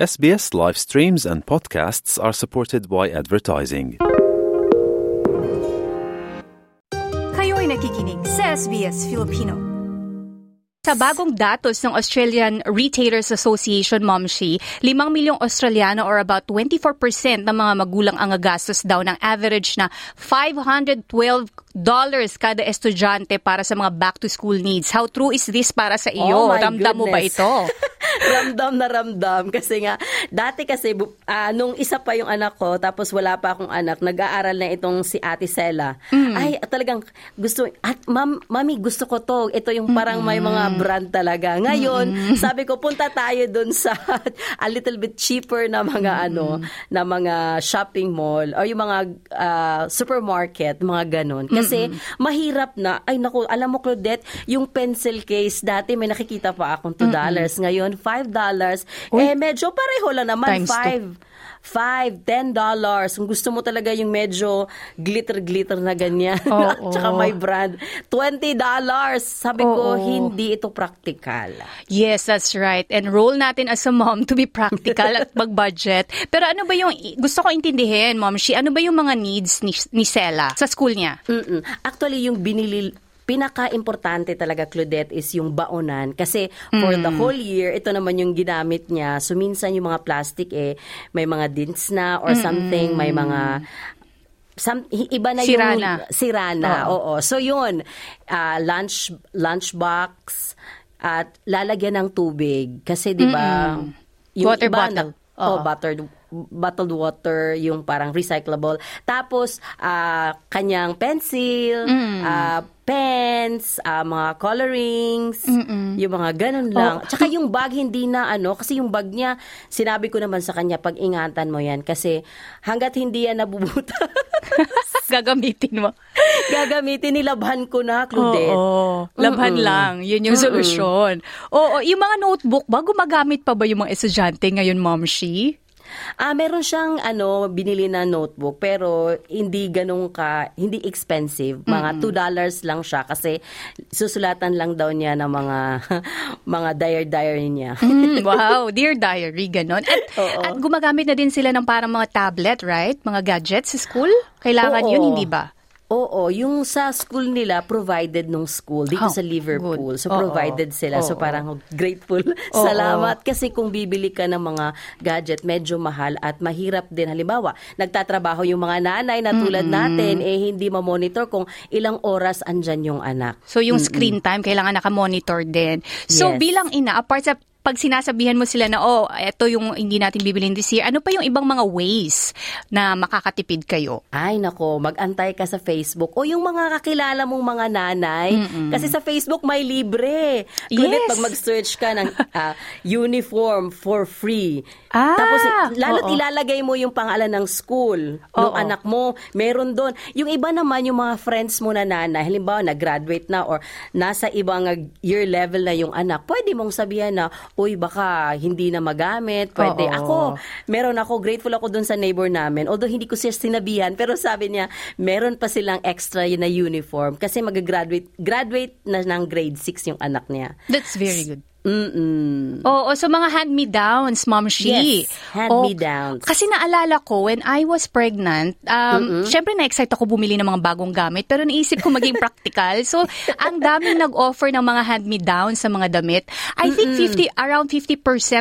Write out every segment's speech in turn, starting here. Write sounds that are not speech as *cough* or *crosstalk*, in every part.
SBS live streams and podcasts are supported by advertising. Kayo'y nakikinig sa SBS Filipino. Sa bagong datos ng Australian Retailers Association, Momshi, 5 milyong Australiano or about 24% ng mga magulang ang gagastos daw ng average na 512 dollars kada estudyante para sa mga back-to-school needs. How true is this para sa iyo? Oh Ramdam mo ba goodness. ito? *laughs* ramdam na ramdam. Kasi nga, dati kasi, ah, nung isa pa yung anak ko, tapos wala pa akong anak, nag-aaral na itong si Ate Sela. Ay, talagang gusto, at mam, mami, gusto ko to. Ito yung parang may mga brand talaga. Ngayon, sabi ko, punta tayo dun sa *laughs* a little bit cheaper na mga ano, na mga shopping mall or yung mga ah, supermarket, mga ganon. Kasi mahirap na, ay naku, alam mo Claudette, yung pencil case, dati may nakikita pa akong $2. Ngayon, $5. Eh, medyo pareho lang naman, Times two. 5. 5, 10 dollars. Kung gusto mo talaga yung medyo glitter-glitter na ganyan. *laughs* Oo. At saka may brand. 20 dollars. Sabi ko, Oo. hindi ito practical. Yes, that's right. And role natin as a mom to be practical at mag-budget. Pero ano ba yung, gusto ko intindihin, Momshi, ano ba yung mga needs ni, ni Sela sa school niya? Mm-mm. Actually, yung binili pinaka-importante talaga, Claudette, is yung baonan. Kasi for the whole year, ito naman yung ginamit niya. So, minsan yung mga plastic, eh, may mga dints na or something, may mga some, iba na Sira yung na. sira na. Oo. Oo. So yun, ah, lunch lunchbox at lalagyan ng tubig kasi 'di ba Water bottle. oh, Oo. buttered bottled water, yung parang recyclable. Tapos, ah, kanyang pencil, Mm. ah, pens, ah, mga colorings, yung mga ganun lang. Oh. Tsaka yung bag, hindi na ano, kasi yung bag niya, sinabi ko naman sa kanya, pag-ingatan mo yan. Kasi hanggat hindi yan nabubuta, *laughs* Gagamitin mo. gagamitin, nilabhan ko na, Claudette. Oo. Labhan Mm-mm. lang. Yun yung Mm-mm. solusyon. Oo. Yung mga notebook ba, gumagamit pa ba yung mga estudyante ngayon, Momshi? Ah, meron siyang ano, binili na notebook pero hindi ganun ka, hindi expensive. Mga $2 lang siya kasi susulatan lang daw niya ng mga *laughs* mga diary-diary niya. Mm, *laughs* wow, Dear Diary, ganon. At, Oo. at gumagamit na din sila ng parang mga tablet, right? Mga gadgets sa school? Kailangan Oo. yun, hindi ba? Oo, yung sa school nila provided nung school dito Oh, sa Liverpool. good. So provided sila. So Oo. parang grateful. *laughs* Oo. Salamat kasi kung bibili ka ng mga gadget medyo mahal at mahirap din halimbawa, nagtatrabaho yung mga nanay na tulad natin eh hindi ma-monitor kung ilang oras andyan yung anak. So, yung screen time, kailangan nakamonitor din. So, Yes. bilang ina, apart sa pag sinasabihan mo sila na, oh, eto yung hindi natin bibilin this year, ano pa yung ibang mga ways na makakatipid kayo? Ay nako, mag-antay ka sa Facebook o yung mga kakilala mong mga nanay. Kasi sa Facebook may libre. Kulit Yes. pag mag-search ka ng *laughs* ah, uniform for free. Ah, Tapos lalo't oo. ilalagay mo yung pangalan ng school ng Oo. anak mo. Meron doon. Yung iba naman, yung mga friends mo na nanay, halimbawa nag-graduate na or nasa ibang year level na yung anak, pwede mong sabihan na, uy, baka hindi na magamit. Pwede. Oo. Ako, meron ako, grateful ako dun sa neighbor namin. Although hindi ko siya sinabihan, pero sabi niya, meron pa silang extra na uniform kasi mag-graduate graduate na ng grade 6 yung anak niya. That's very good. Mm-mm. Oo, so mga hand-me-downs, Mom Shi. Yes, hand-me-downs. Oh, kasi naalala ko, when I was pregnant, um, syempre na-excite ako bumili ng mga bagong gamit, pero naisip ko maging *laughs* practical. So, ang daming nag-offer ng mga hand-me-downs sa mga damit. I think 50, around 50%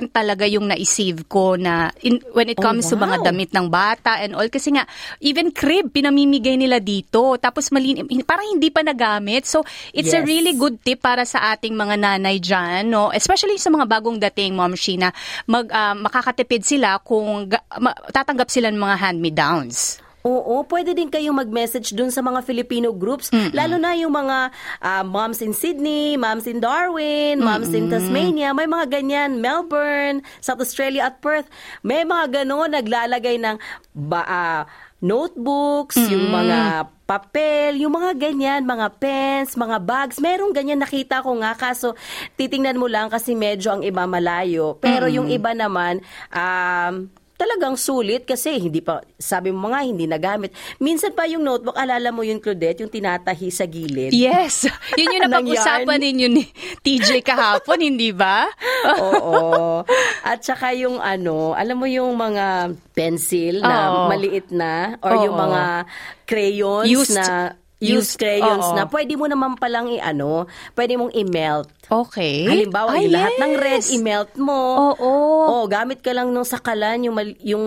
talaga yung na-save ko na in, when it Oh, comes to mga wow. damit ng bata and all. Kasi nga, even crib, pinamimigay nila dito. Tapos malin, parang hindi pa nagamit. So, it's a Yes. really good tip para sa ating mga nanay dyan, no? Especially sa mga bagong dating, Mom Sheena, mag, ah, makakatipid sila kung ga- ma- tatanggap sila ng mga hand-me-downs. Oo, pwede din kayong mag-message dun sa mga Filipino groups, lalo na yung mga ah, moms in Sydney, moms in Darwin, moms in Tasmania, may mga ganyan, Melbourne, South Australia at Perth. May mga ganon naglalagay ng ba, ah, notebooks, yung mga papel, yung mga ganyan, mga pens, mga bags, merong ganyan nakita ko nga kaso titingnan mo lang kasi medyo ang iba malayo. Pero yung iba naman um talagang sulit kasi hindi pa, sabi mo nga, hindi nagamit. Minsan pa yung notebook, alala mo yun, Claudette, yung tinatahi sa gilid. Yes. *laughs* Yun yung Ng napag-usapan ninyo ni *laughs* TJ kahapon, hindi ba? *laughs* Oo. At saka yung ano, alam mo yung mga pencil na Oo. maliit na or yung Oo. mga crayons Used- na used crayons oo. na pwede mo naman palang i-ano, pwede mong i-melt. Okay. Halimbawa, Ay, yung lahat ng red, i-melt mo. Oo. Oh, gamit ka lang nung sakalan, yung, mal- yung,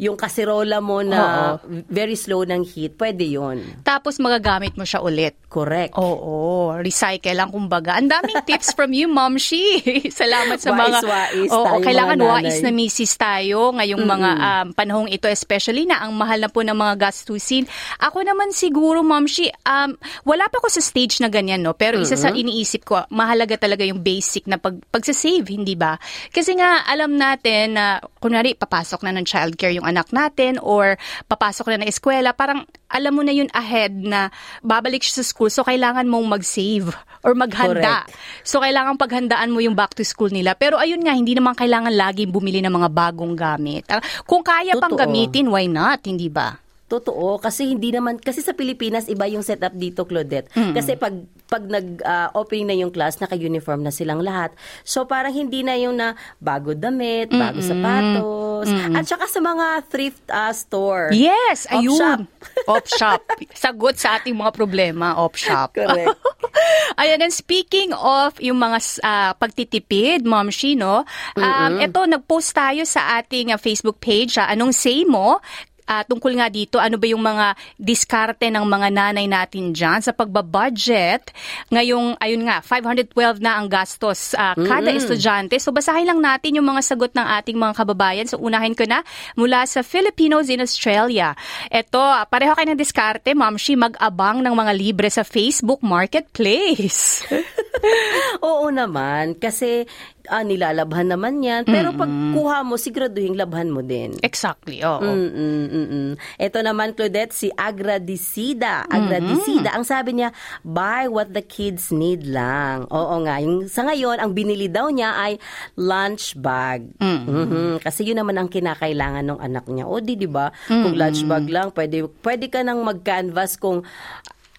yung kaserola mo na very slow ng heat. Pwede yon Tapos magagamit mo siya ulit. Correct. Oo, recycle lang kumbaga. Ang daming *laughs* tips from you, Mom Shi. *laughs* Salamat sa mga... Wais-wais Oo, tayo, kailangan mga wais nanay. na misis tayo ngayong mga um, panahong ito, especially na ang mahal na po ng mga gastusin. Ako naman siguro, Mom Shi, um, wala pa ako sa stage na ganyan, no? Pero isa sa iniisip ko, mahalaga talaga yung basic na pag, pagsasave, hindi ba? Kasi nga, alam natin na, kunwari, papasok na ng childcare yung anak natin or papasok na ng eskwela, parang alam mo na yun ahead na babalik siya sa school, so kailangan mong mag-save *laughs* or maghanda. Correct. So kailangan paghandaan mo yung back to school nila. Pero ayun nga, hindi naman kailangan laging bumili ng mga bagong gamit. Ah, Kung kaya pang Totoo. gamitin, why not? Hindi ba? Totoo kasi hindi naman kasi sa Pilipinas iba yung setup dito Claudette. Kasi pag pag nag-opening na yung class naka-uniform na silang lahat. So parang hindi na yung na bago damit, bago sapatos. At saka sa mga thrift uh, store. Yes, Op ayun. shop. *laughs* Op shop. Sagot sa ating mga problema, op shop. Correct. *laughs* Ayan, and speaking of yung mga ah, pagtitipid, Mom Shino, um, ito, nag-post tayo sa ating ah, Facebook page, ah, anong say mo? Ah, tungkol nga dito, ano ba yung mga diskarte ng mga nanay natin dyan sa pagbabudget. Ngayong, ayun nga, 512 na ang gastos ah, kada estudyante. So basahin lang natin yung mga sagot ng ating mga kababayan. So unahin ko na mula sa Filipinos in Australia. Ito, ah, pareho kayo ng diskarte, Ma'am Shi, mag-abang ng mga libre sa Facebook Marketplace. *laughs* Oo naman kasi ah, nilalabhan naman yan. Pero pag kuha mo, siguraduhin labhan mo din. exactly, oo. Mm-mm, mm-mm. Ito naman, Claudette, si Agradicida. Agradicida. Ang sabi niya, buy what the kids need lang. Oo nga. Yung, sa ngayon, ang binili daw niya ay lunch bag. Mhm. Kasi yun naman ang kinakailangan ng anak niya. O di, di ba? Kung lunch bag lang, pwede, pwede ka nang mag-canvas kung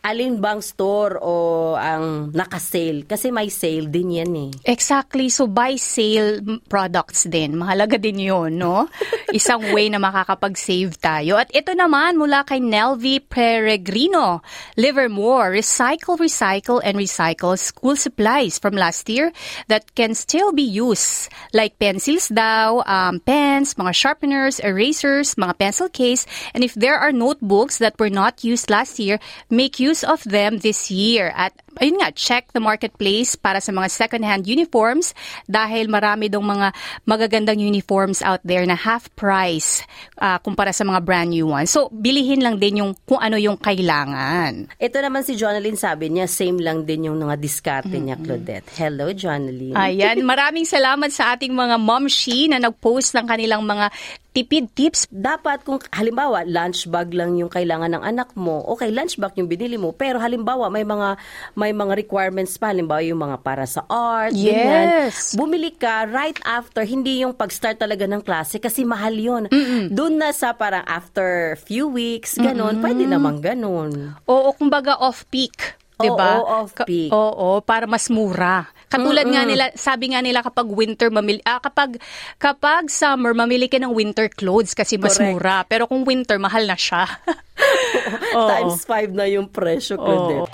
alin bang store o ang nakasale. Kasi may sale din yan eh. Exactly. So, buy sale products din. Mahalaga din yun, no? *laughs* Isang way na makakapag-save tayo. At ito naman mula kay Nelvi Peregrino. Livermore, recycle, recycle, and recycle school supplies from last year that can still be used. Like pencils daw, um, pens, mga sharpeners, erasers, mga pencil case. And if there are notebooks that were not used last year, make use of them this year. At ayun nga, check the marketplace para sa mga second-hand uniforms dahil marami dong mga magagandang uniforms out there na half price ah, kumpara sa mga brand new ones. So, bilihin lang din yung kung ano yung kailangan. Ito naman si Jonalyn sabi niya, same lang din yung mga diskarte niya, Claudette. Hello, Jonalyn. Ayan, *laughs* maraming salamat sa ating mga momshi na nag-post ng kanilang mga tipid tips. dapat kung halimbawa lunch bag lang yung kailangan ng anak mo, okay lunch bag yung binili mo, pero halimbawa may mga may mga requirements pa, halimbawa yung mga para sa art, ganyan. Yes. Bumili ka right after, hindi yung pag-start talaga ng klase kasi mahal yun. Doon na sa parang after few weeks, ganun, pwede namang ganun. Oo, kumbaga off-peak. 'di ba? Oo, off-peak. Ka- oo, para mas mura. Katulad nga nila, sabi nga nila kapag winter mamili ah, kapag kapag summer mamili ka ng winter clothes kasi mas Correct. mura. Pero kung winter mahal na siya. *laughs* Oo. Times 5 na yung presyo, Claudette.